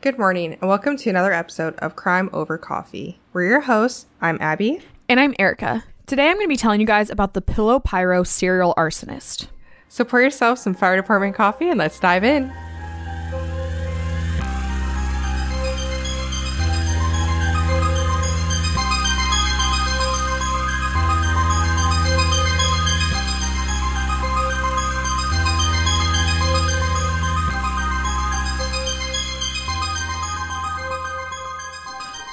Good morning, and welcome to another episode of Crime Over Coffee. We're your hosts. I'm Abby. And I'm Erica. Today I'm going to be telling you guys about the Pillow Pyro serial arsonist. So pour yourself some fire department coffee and let's dive in.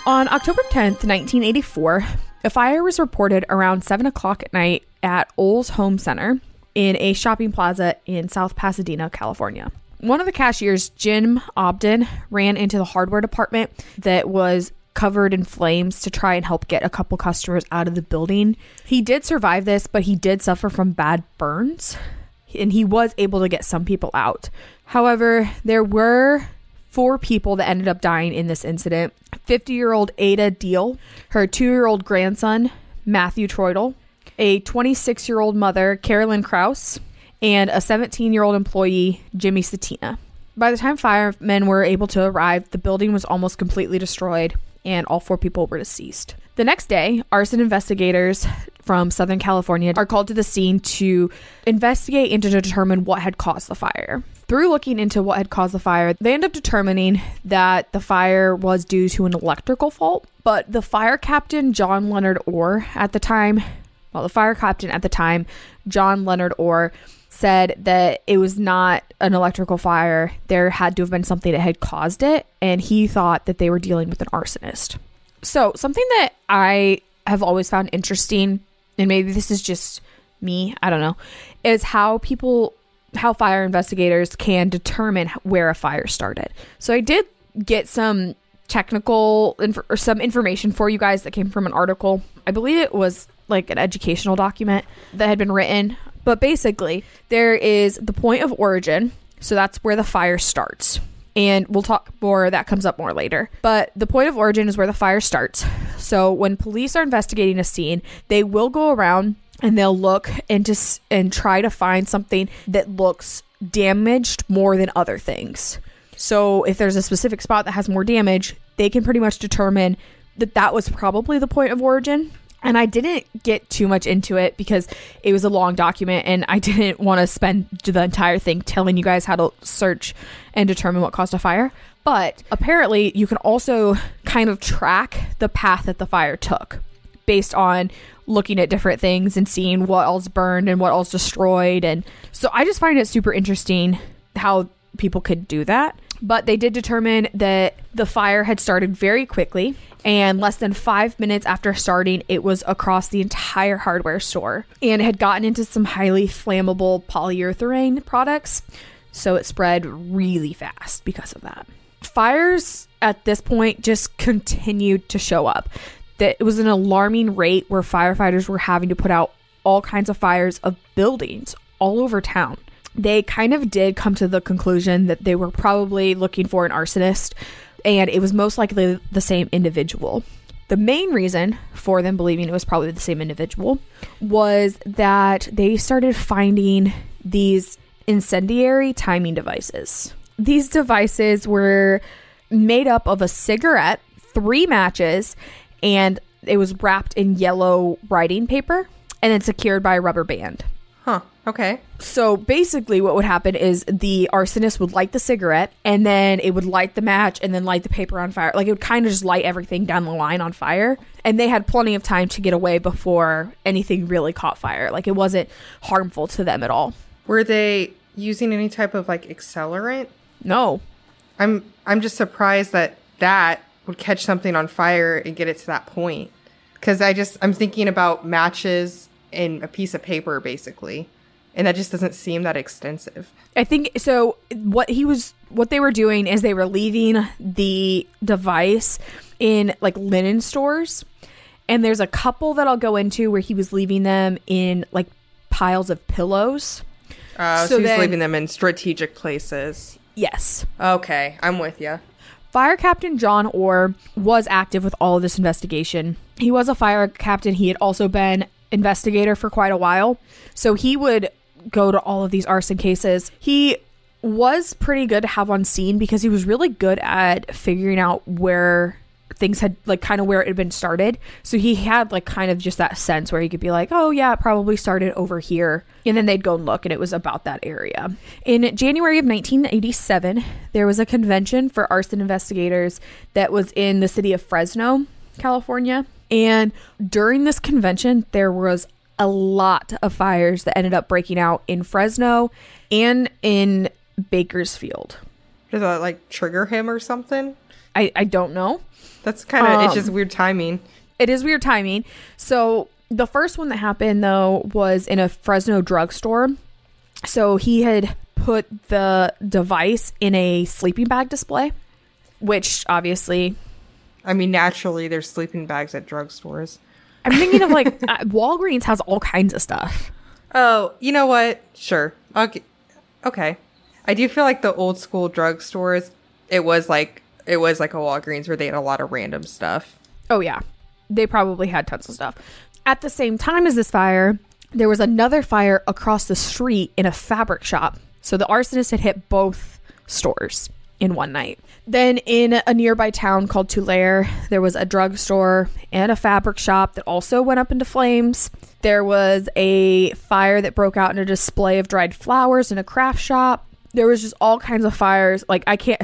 On October 10th, 1984, a fire was reported around 7 o'clock at night at Olds Home Center in a shopping plaza in South Pasadena, California. One of the cashiers, Jim Obden, ran into the hardware department that was covered in flames to try and help get a couple customers out of the building. He did survive this, but he did suffer from bad burns and he was able to get some people out. However, there were four people that ended up dying in this incident 50 year old Ada Deal, her two year old grandson, Matthew Troidel, a 26 year old mother, Carolyn Kraus, and a 17 year old employee, Jimmy Satina. By the time firemen were able to arrive, the building was almost completely destroyed and all four people were deceased. The next day, arson investigators from Southern California are called to the scene to investigate and to determine what had caused the fire. Through looking into what had caused the fire, they end up determining that the fire was due to an electrical fault. But the fire captain, John Leonard Orr, at the time, well, the fire captain at the time, John Leonard Orr, said that it was not an electrical fire. There had to have been something that had caused it, and he thought that they were dealing with an arsonist. So, something that I have always found interesting, and maybe this is just me, I don't know, is how people how fire investigators can determine where a fire started. So I did get some technical inf- or some information for you guys that came from an article. I believe it was like an educational document that had been written. But basically, there is the point of origin. So that's where the fire starts. And we'll talk more, that comes up more later. But the point of origin is where the fire starts. So when police are investigating a scene, they will go around and they'll look and just and try to find something that looks damaged more than other things. So if there's a specific spot that has more damage, they can pretty much determine that that was probably the point of origin. And I didn't get too much into it because it was a long document and I didn't want to spend the entire thing telling you guys how to search and determine what caused a fire. But apparently, you can also kind of track the path that the fire took based on looking at different things and seeing what else burned and what else destroyed. And so I just find it super interesting how people could do that. But they did determine that the fire had started very quickly, and less than five minutes after starting, it was across the entire hardware store and had gotten into some highly flammable polyurethane products. So it spread really fast because of that. Fires at this point just continued to show up that it was an alarming rate where firefighters were having to put out all kinds of fires of buildings all over town. They kind of did come to the conclusion that they were probably looking for an arsonist, and it was most likely the same individual. The main reason for them believing it was probably the same individual was that they started finding these incendiary timing devices. These devices were made up of a cigarette, three matches, and it was wrapped in yellow writing paper and then secured by a rubber band. Huh. Okay. So basically, what would happen is the arsonist would light the cigarette and then it would light the match and then light the paper on fire. Like it would kind of just light everything down the line on fire. And they had plenty of time to get away before anything really caught fire. Like it wasn't harmful to them at all. Were they using any type of like accelerant? No. I'm I'm just surprised that that would catch something on fire and get it to that point. Because I just, I'm thinking about matches and a piece of paper, basically. And that just doesn't seem that extensive. I think so. What he was, what they were doing is they were leaving the device in like linen stores. And there's a couple that I'll go into where he was leaving them in like piles of pillows. Uh, so, so he's then, leaving them in strategic places. Yes. Okay, I'm with you. Fire Captain John Orr was active with all of this investigation. He was a fire captain. He had also been investigator for quite a while. So he would go to all of these arson cases. He was pretty good to have on scene because he was really good at figuring out where things had like kind of where it had been started. So he had like kind of just that sense where he could be like, oh yeah, it probably started over here. And then they'd go and look and it was about that area. In January of 1987, there was a convention for arson investigators that was in the city of Fresno, California. And during this convention, there was a lot of fires that ended up breaking out in Fresno and in Bakersfield. Does that like trigger him or something? I, I don't know. That's kind of, it's Um, just weird timing. It is weird timing. So the first one that happened though was in a Fresno drugstore. So he had put the device in a sleeping bag display, which obviously I mean, naturally, there's sleeping bags at drugstores. I'm thinking of like uh, Walgreens has all kinds of stuff. Oh, you know what? Sure. Okay. Okay. I do feel like the old school drugstores, it was like it was like a Walgreens where they had a lot of random stuff. Oh yeah, they probably had tons of stuff. At the same time as this fire, there was another fire across the street in a fabric shop. So the arsonist had hit both stores in one night. Then in a nearby town called Tulare, there was a drugstore and a fabric shop that also went up into flames. There was a fire that broke out in a display of dried flowers in a craft shop. There was just all kinds of fires. Like I can't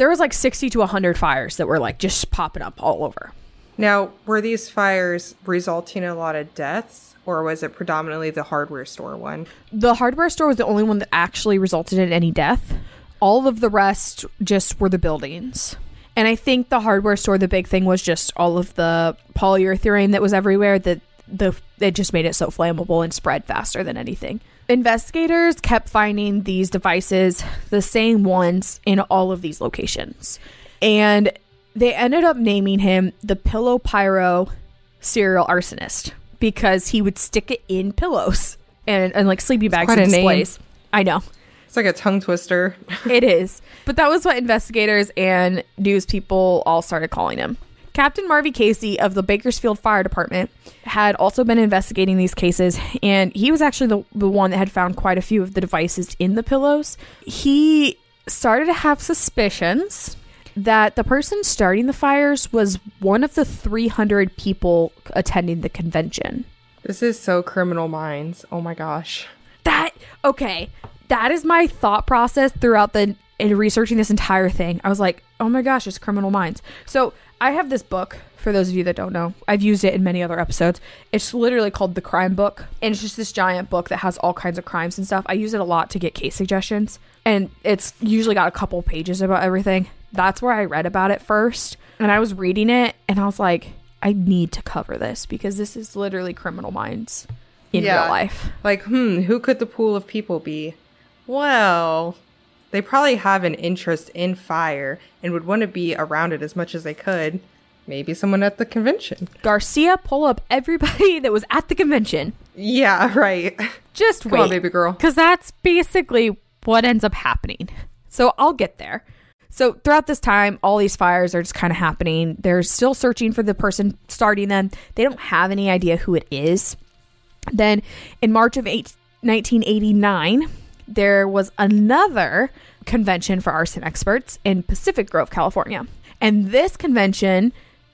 there was like 60 to 100 fires that were like just popping up all over. Now, were these fires resulting in a lot of deaths, or was it predominantly the hardware store one? The hardware store was the only one that actually resulted in any death. All of the rest just were the buildings. And I think the hardware store, the big thing was just all of the polyurethane that was everywhere that the it just made it so flammable and spread faster than anything. Investigators kept finding these devices, the same ones in all of these locations. And they ended up naming him the Pillow Pyro serial arsonist because he would stick it in pillows and, and like sleeping bags and a name. displays. I know. It's like a tongue twister. It is. But that was what investigators and news people all started calling him. Captain Marvin Casey of the Bakersfield Fire Department had also been investigating these cases, and he was actually the, the one that had found quite a few of the devices in the pillows. He started to have suspicions that the person starting the fires was one of the 300 people attending the convention. This is so criminal minds. Oh my gosh. that okay that is my thought process throughout the in researching this entire thing i was like oh my gosh it's criminal minds so i have this book for those of you that don't know. I've used it in many other episodes. It's literally called the crime book and it's just this giant book that has all kinds of crimes and stuff. I use it a lot to get case suggestions and it's usually got a couple pages about everything. That's where i read about it first and i was reading it and i was like i need to cover this because this is literally criminal minds in Yeah. real life. Like, hmm, who could the pool of people be? Well, they probably have an interest in fire and would want to be around it as much as they could. Maybe someone at the convention. Garcia pull up everybody that was at the convention. Yeah, right. Just Come wait, on, baby girl. because that's basically what ends up happening. So I'll get there. So throughout this time, all these fires are just kind of happening. They're still searching for the person starting them. They don't have any idea who it is. Then in March of eight, 1989, there was another convention for arson experts in Pacific Grove, California. And this convention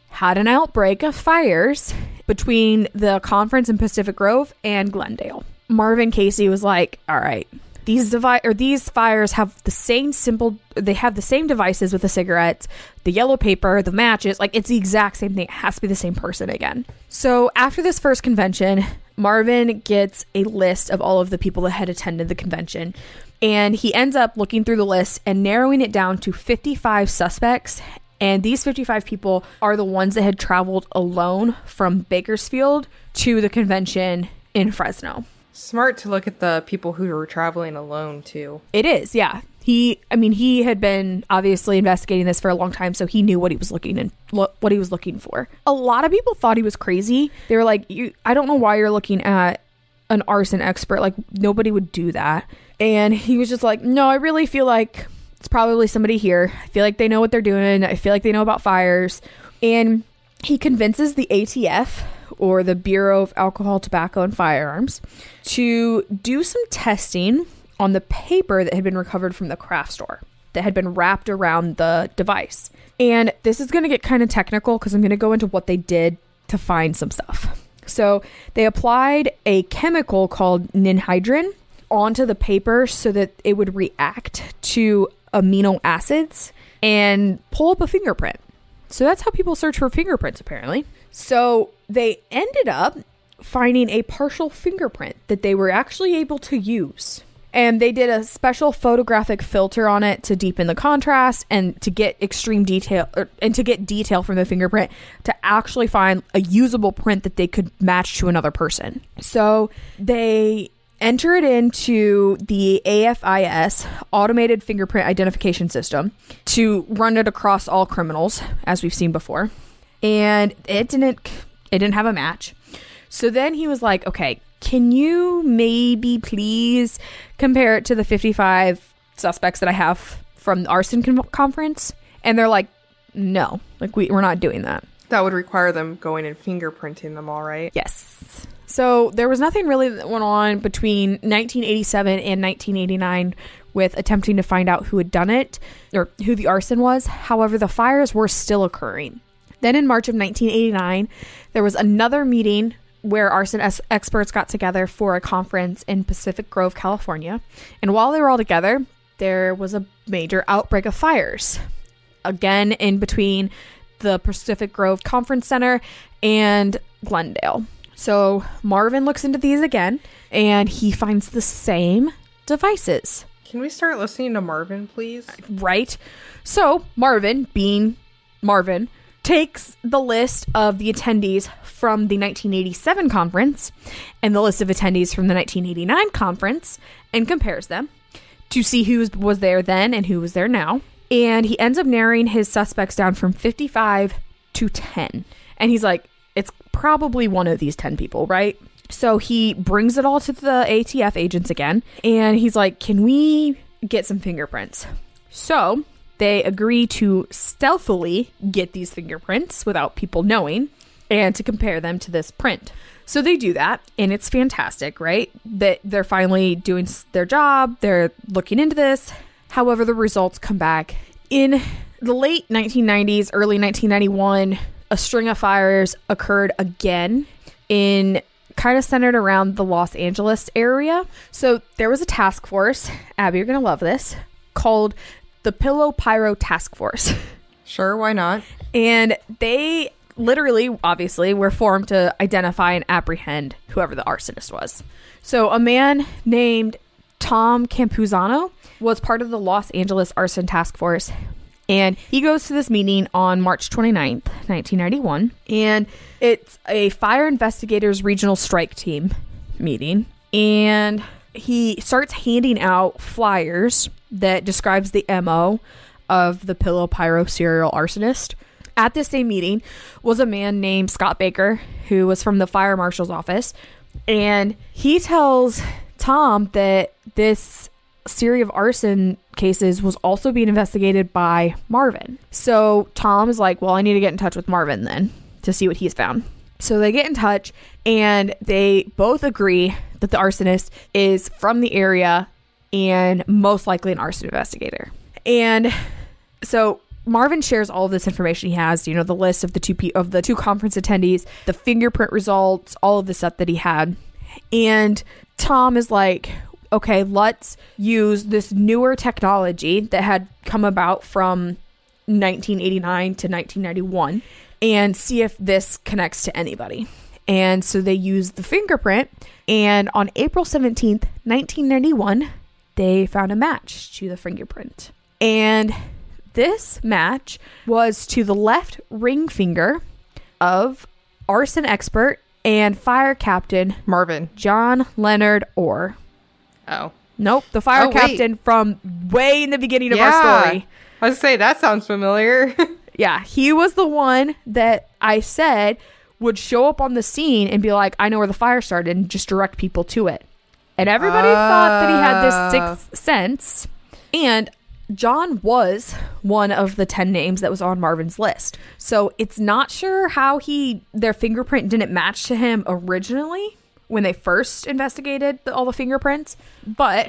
had an outbreak of fires between the conference in Pacific Grove and Glendale. Marvin Casey was like, "All right, these devi- or these fires have the same simple they have the same devices with the cigarettes, the yellow paper, the matches, like it's the exact same thing. It has to be the same person again." So, after this first convention, Marvin gets a list of all of the people that had attended the convention. And he ends up looking through the list and narrowing it down to 55 suspects. And these 55 people are the ones that had traveled alone from Bakersfield to the convention in Fresno. Smart to look at the people who were traveling alone, too. It is, yeah. He, I mean, he had been obviously investigating this for a long time, so he knew what he was looking and lo- what he was looking for. A lot of people thought he was crazy. They were like, "You, I don't know why you're looking at an arson expert. Like nobody would do that." And he was just like, "No, I really feel like it's probably somebody here. I feel like they know what they're doing. I feel like they know about fires." And he convinces the ATF or the Bureau of Alcohol, Tobacco, and Firearms to do some testing on the paper that had been recovered from the craft store that had been wrapped around the device. And this is going to get kind of technical because I'm going to go into what they did to find some stuff. So they applied a chemical called ninhydrin onto the paper so that it would react to amino acids and pull up a fingerprint. So that's how people search for fingerprints, apparently. So they ended up finding a partial fingerprint that they were actually able to use. And they did a special photographic filter on it to deepen the contrast and to get extreme detail or, and to get detail from the fingerprint to actually find a usable print that they could match to another person. So they enter it into the AFIS automated fingerprint identification system to run it across all criminals as we've seen before. And it didn't it didn't have a match. So then he was like, "Okay, can you maybe please compare it to the 55 suspects that I have from the arson con- conference?" And they're like, "No. Like we we're not doing that." That would require them going and fingerprinting them all, right? Yes. So there was nothing really that went on between 1987 and 1989 with attempting to find out who had done it or who the arson was. However, the fires were still occurring. Then in March of 1989, there was another meeting where arson es- experts got together for a conference in Pacific Grove, California. And while they were all together, there was a major outbreak of fires. Again, in between the Pacific Grove Conference Center and Glendale. So Marvin looks into these again and he finds the same devices, Can we start listening to Marvin, please? right? So Marvin, being Marvin, takes the list of the attendees from the 1987 conference and the list of attendees from the 1989 conference and compares them to see who was- there then and who was there now. And he ends up narrowing his suspects down from 55 to 10. And he's like, it's probably one of these 10 people, right? So he brings it all to the ATF agents again. And he's like, can we get some fingerprints? So they agree to stealthily get these fingerprints without people knowing and to compare them to this print. So they do that, and it's fantastic, right? That they're finally doing their job, they're looking into this. However, the results come back in the late 1990s, early 1991. A string of fires occurred again in kind of centered around the Los Angeles area. So there was a task force, Abby, you're going to love this, called the Pillow Pyro Task Force. Sure, why not? And they literally, obviously, were formed to identify and apprehend whoever the arsonist was. So a man named Tom Campuzano was part of the Los Angeles Arson Task Force. And he goes to this meeting on March 29th, 1991. And it's a fire investigators regional strike team meeting. And he starts handing out flyers that describes the MO of the Pillow Pyro serial arsonist. At this same meeting was a man named Scott Baker, who was from the fire marshal's office, and he tells Tom that this series of arson cases was also being investigated by Marvin. So Tom is like, "Well, I need to get in touch with Marvin then to see what he's found." So they get in touch and they both agree that the arsonist is from the area and most likely an arson investigator. And so Marvin shares all of this information he has, you know, the list of the two pe- of the two conference attendees, the fingerprint results, all of the stuff that he had. And Tom is like, "Okay, let's use this newer technology that had come about from 1989 to 1991 and see if this connects to anybody." And so they used the fingerprint, and on April 17th, 1991, they found a match to the fingerprint. And this match was to the left ring finger of arson expert and fire captain Marvin. John Leonard Orr. Oh. Nope, the fire Oh, wait. captain from way in the beginning of Yeah. our story. I was say that sounds familiar. Yeah, he was the one that I said would show up on the scene and be like, I know where the fire started and just direct people to it. And everybody thought that he had this sixth oh. sense. And John was one of the 10 names that was on Marvin's list. So it's not sure how he, their fingerprint didn't match to him originally when they first investigated the, all the fingerprints. But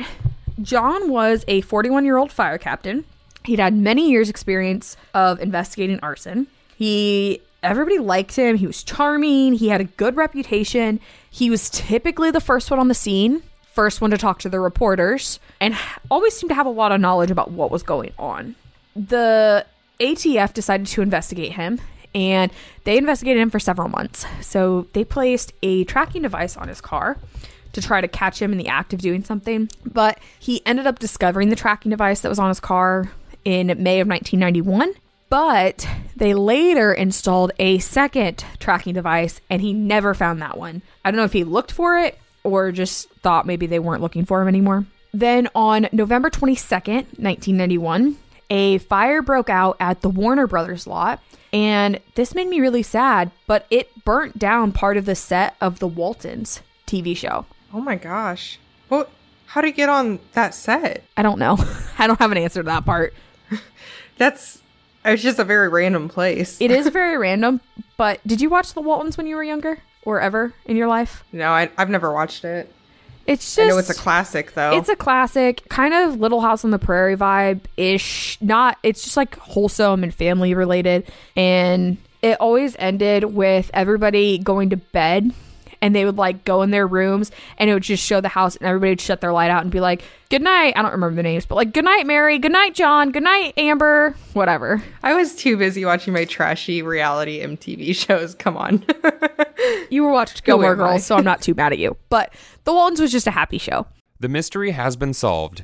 John was a 41 year old fire captain. He'd had many years' experience of investigating arson. He everybody liked him. He was charming. He had a good reputation. He was typically the first one on the scene, first one to talk to the reporters, and always seemed to have a lot of knowledge about what was going on. The ATF decided to investigate him, and they investigated him for several months. So they placed a tracking device on his car to try to catch him in the act of doing something. But he ended up discovering the tracking device that was on his car in May of 1991. But they later installed a second tracking device and he never found that one. I don't know if he looked for it or just thought maybe they weren't looking for him anymore. Then on November 22nd, 1991, a fire broke out at the Warner Brothers lot. And this made me really sad, but it burnt down part of the set of the Waltons TV show. Oh my gosh. Well, how did he get on that set? I don't know. I don't have an answer to that part. That's it's just a very random place. It is very random, but did you watch The Waltons when you were younger or ever in your life? No, I, I've never watched it. It's just I know it's a classic though. It's a classic, kind of Little House on the Prairie vibe ish. Not, it's just like wholesome and family related. And it always ended with everybody going to bed and they would like go in their rooms and it would just show the house and everybody would shut their light out and be like, Good night. I don't remember the names, but like, Good night, Mary. Good night, John. Good night, Amber. Whatever. I was too busy watching my trashy reality MTV shows. Come on. you were watching Gilmore Girls, so I'm not too mad at you. But The Waltons was just a happy show. The mystery has been solved.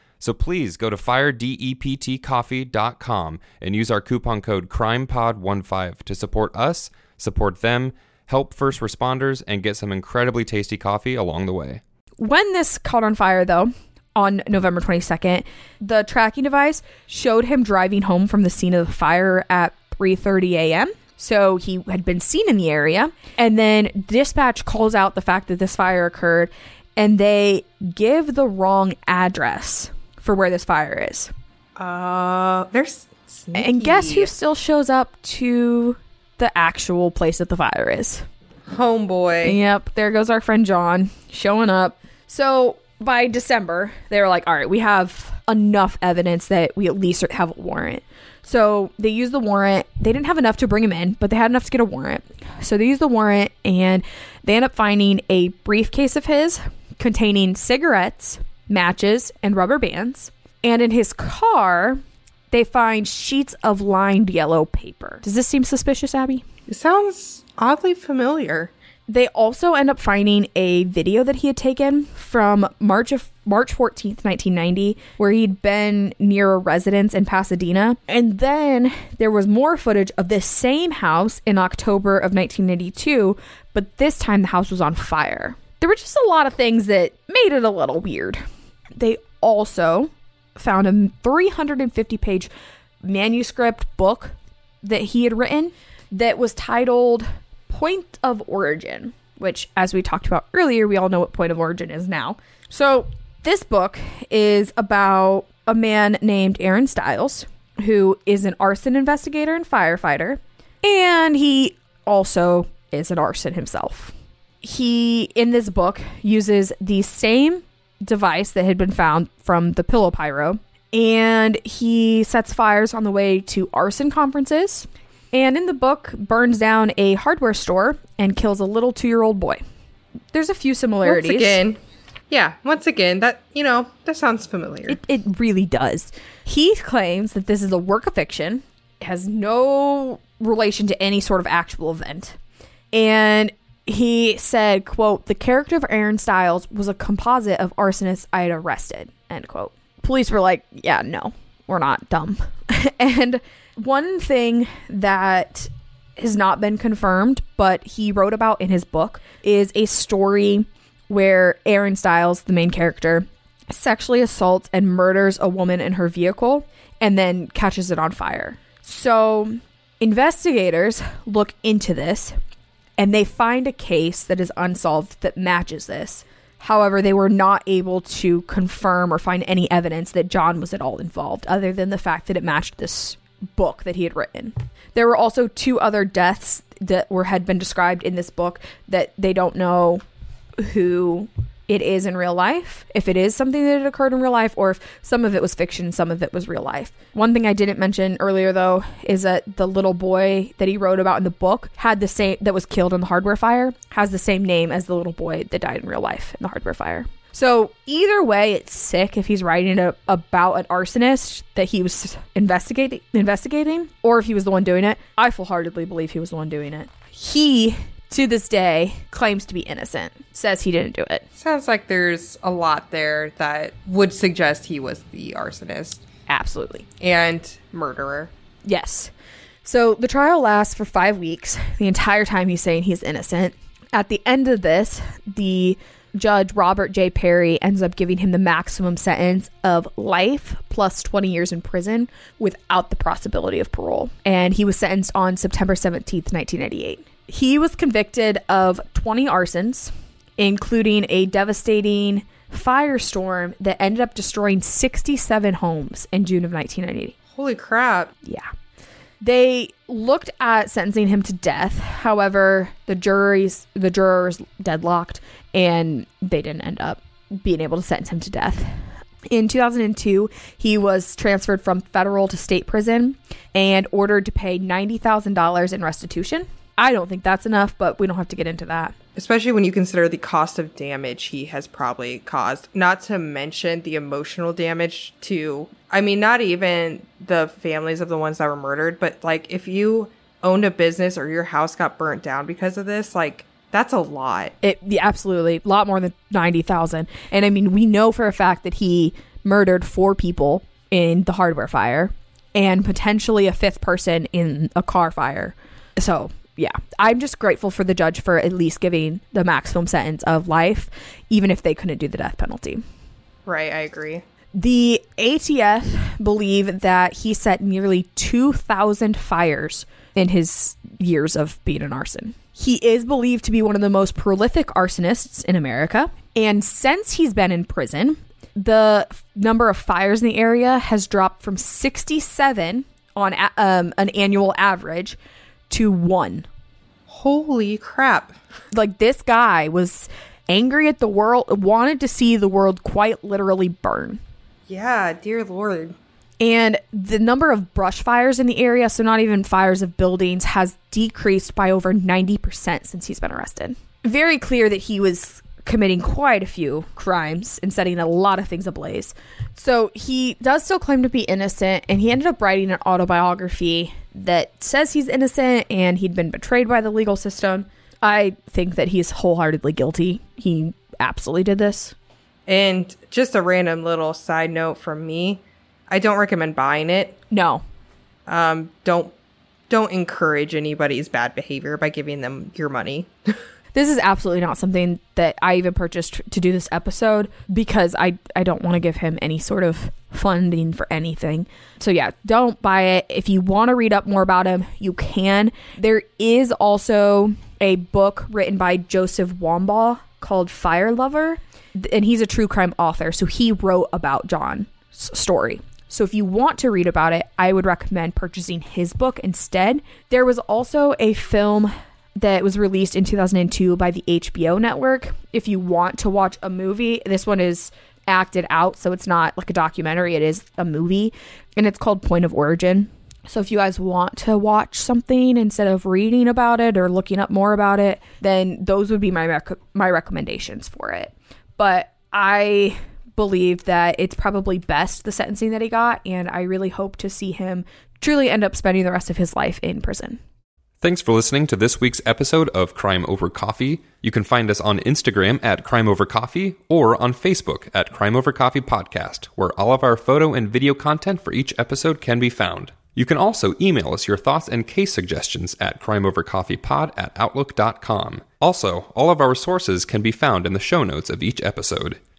So please go to firedeptcoffee.com and use our coupon code CRIMEPOD15 to support us, support them, help first responders, and get some incredibly tasty coffee along the way. When this caught on fire, though, on November 22nd, the tracking device showed him driving home from the scene of the fire at 3:30 a.m. So he had been seen in the area, and then dispatch calls out the fact that this fire occurred, and they give the wrong address for where this fire is. Uh, there's and guess who still shows up to the actual place that the fire is? Homeboy. Yep, there goes our friend John showing up. So by December, they were like, all right, we have enough evidence that we at least have a warrant. So they used the warrant. They didn't have enough to bring him in, but they had enough to get a warrant. So they used the warrant and they end up finding a briefcase of his containing cigarettes, matches, and rubber bands. And in his car, they find sheets of lined yellow paper. Does this seem suspicious, Abby? It sounds oddly familiar. They also end up finding a video that he had taken from March of March 14th, 1990, where he'd been near a residence in Pasadena. And then there was more footage of this same house in October of 1992, but this time the house was on fire. There were just a lot of things that made it a little weird. They also found a 350 page manuscript book that he had written that was titled Point of Origin, which, as we talked about earlier, we all know what Point of Origin is now. So, this book is about a man named Aaron Stiles, who is an arson investigator and firefighter, and he also is an arson himself. He, in this book, uses the same device that had been found from the pillow pyro, and he sets fires on the way to arson conferences and in the book burns down a hardware store and kills a little two-year-old boy. There's a few similarities. Once again, yeah, once again, that you know that sounds familiar. It, it really does. He claims that this is a work of fiction, has no relation to any sort of actual event, and he said, "quote The character of Aaron Stiles was a composite of arsonists I had arrested." End quote. Police were like, "Yeah, no, we're not dumb," and one thing that has not been confirmed, but he wrote about in his book, is a story where Aaron Stiles, the main character, sexually assaults and murders a woman in her vehicle and then catches it on fire. So Investigators look into this and they find a case that is unsolved that matches this. However, they were not able to confirm or find any evidence that John was at all involved, other than the fact that it matched this book that he had written. There were also two other deaths that were had been described in this book that they don't know who it is in real life, if it is something that occurred in real life, or if some of it was fiction, some of it was real life. One thing I didn't mention earlier, though, is that the little boy that he wrote about in the book had the same, that was killed in the hardware fire, has the same name as the little boy that died in real life in the hardware fire. So either way, it's sick if he's writing a, about an arsonist that he was investigating, investigating, or if he was the one doing it. I full heartedly believe he was the one doing it. He to this day claims to be innocent, says he didn't do it. Sounds like there's a lot there that would suggest he was the arsonist Absolutely. and murderer. Yes. So the trial lasts for five weeks. The entire time he's saying he's innocent. At the end of this, the judge, Robert J. Perry, ends up giving him the maximum sentence of life plus 20 years in prison without the possibility of parole. And he was sentenced on September 17th, 1998. He was convicted of 20 arsons, including a devastating firestorm that ended up destroying 67 homes in June of 1990. Holy crap. Yeah. They looked at sentencing him to death. However, the juries the jurors deadlocked and they didn't end up being able to sentence him to death. In 2002, he was transferred from federal to state prison and ordered to pay $90,000 in restitution. I don't think that's enough, but we don't have to get into that. Especially when you consider the cost of damage he has probably caused. Not to mention the emotional damage to, I mean, not even the families of the ones that were murdered, but like if you owned a business or your house got burnt down because of this, like that's a lot. It yeah, absolutely a lot more than ninety thousand. And I mean, we know for a fact that he murdered four people in the hardware fire, and potentially a fifth person in a car fire. So yeah, I'm just grateful for the judge for at least giving the maximum sentence of life, even if they couldn't do the death penalty. Right, I agree. The ATF believe that he set nearly 2,000 fires in his years of being an arson. He is believed to be one of the most prolific arsonists in America. And since he's been in prison, the number of fires in the area has dropped from 67 on a- um, an annual average to one. Holy crap. Like this guy was angry at the world, wanted to see the world quite literally burn. Yeah, dear Lord. And the number of brush fires in the area, so not even fires of buildings, has decreased by over 90% since he's been arrested. Very clear that he was committing quite a few crimes and setting a lot of things ablaze. So he does still claim to be innocent, and he ended up writing an autobiography that says he's innocent and he'd been betrayed by the legal system. I think that he's wholeheartedly guilty. He absolutely did this. And just a random little side note from me. I don't recommend buying it. No, Um, don't don't encourage anybody's bad behavior by giving them your money. this is absolutely not something that I even purchased to do this episode because I I don't want to give him any sort of funding for anything. So yeah, don't buy it. If you want to read up more about him, you can. There is also a book written by Joseph Wambaugh called Fire Lover, and he's a true crime author, so he wrote about John's story. So if you want to read about it, I would recommend purchasing his book instead. There was also a film that was released in 2002 by the HBO network. If you want to watch a movie, this one is acted out, so it's not like a documentary, it is a movie, and it's called Point of Origin. So if you guys want to watch something instead of reading about it or looking up more about it, then those would be my rec- my recommendations for it. But I believe that it's probably best the sentencing that he got and I really hope to see him truly end up spending the rest of his life in prison. Thanks for listening to this week's episode of Crime Over Coffee. You can find us on Instagram at Crime Over Coffee or on Facebook at Crime Over Coffee Podcast, where all of our photo and video content for each episode can be found. You can also email us your thoughts and case suggestions at crimeovercoffeepod at outlook.com. Also, all of our sources can be found in the show notes of each episode.